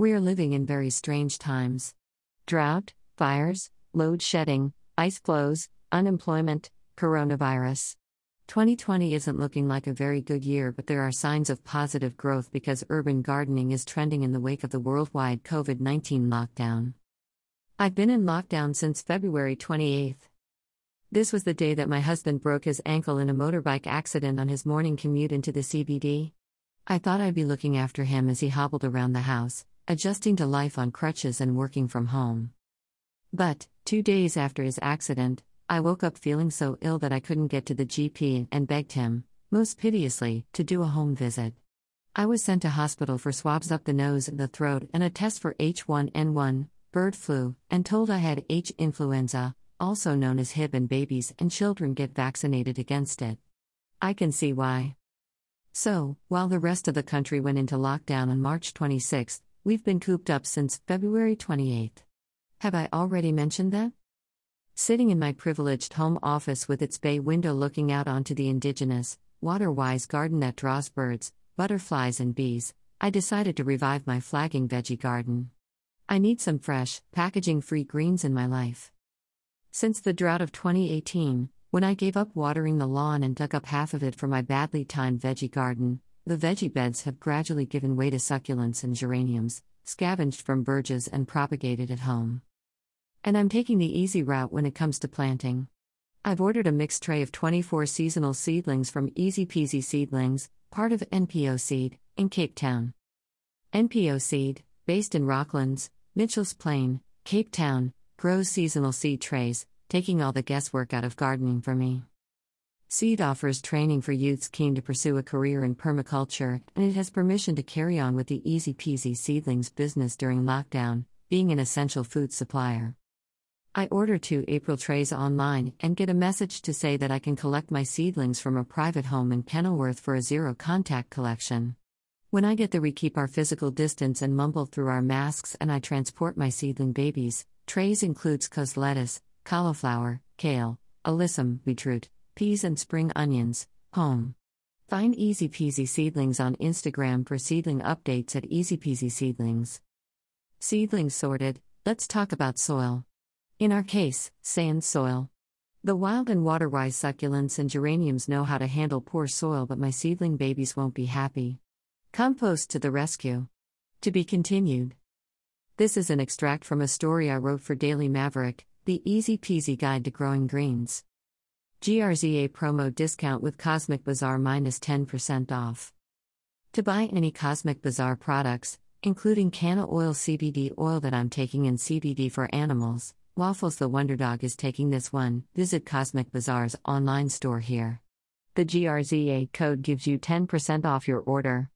We are living in very strange times. Drought, fires, load shedding, ice flows, unemployment, coronavirus. 2020 isn't looking like a very good year, but there are signs of positive growth because urban gardening is trending in the wake of the worldwide COVID 19 lockdown. I've been in lockdown since February 28th. This was the day that my husband broke his ankle in a motorbike accident on his morning commute into the CBD. I thought I'd be looking after him as he hobbled around the house, adjusting to life on crutches and working from home. But, two days after his accident, I woke up feeling so ill that I couldn't get to the GP and begged him, most piteously, to do a home visit. I was sent to hospital for swabs up the nose and the throat and a test for H1N1, bird flu, and told I had H influenza, also known as Hib, and babies and children get vaccinated against it. I can see why. So, while the rest of the country went into lockdown on March 26, we've been cooped up since February 28. Have I already mentioned that? Sitting in my privileged home office with its bay window looking out onto the indigenous, water wise garden that draws birds, butterflies, and bees, I decided to revive my flagging veggie garden. I need some fresh, packaging free greens in my life. Since the drought of 2018, when I gave up watering the lawn and dug up half of it for my badly timed veggie garden, the veggie beds have gradually given way to succulents and geraniums, scavenged from burges and propagated at home. And I'm taking the easy route when it comes to planting. I've ordered a mixed tray of 24 seasonal seedlings from Easy Peasy Seedlings, part of NPO Seed, in Cape Town. NPO Seed, based in Rocklands, Mitchell's Plain, Cape Town, grows seasonal seed trays, taking all the guesswork out of gardening for me. Seed offers training for youths keen to pursue a career in permaculture, and it has permission to carry on with the Easy Peasy Seedlings business during lockdown, being an essential food supplier. I order two April trays online and get a message to say that I can collect my seedlings from a private home in Kenilworth for a zero contact collection. When I get there, we keep our physical distance and mumble through our masks, and I transport my seedling babies. Trays includes cos lettuce, cauliflower, kale, alyssum, beetroot, peas, and spring onions. Home. Find Easy Peasy Seedlings on Instagram for seedling updates at Easy Peasy Seedlings. Seedlings sorted, let's talk about soil. In our case, sand soil. The wild and water wise succulents and geraniums know how to handle poor soil, but my seedling babies won't be happy. Compost to the rescue. To be continued. This is an extract from a story I wrote for Daily Maverick, the easy peasy guide to growing greens. GRZA promo discount with Cosmic Bazaar minus 10% off. To buy any Cosmic Bazaar products, including Canna Oil CBD oil that I'm taking and CBD for animals, Waffles the Wonder Dog is taking this one. Visit Cosmic Bazaar's online store here. The GRZA code gives you 10% off your order.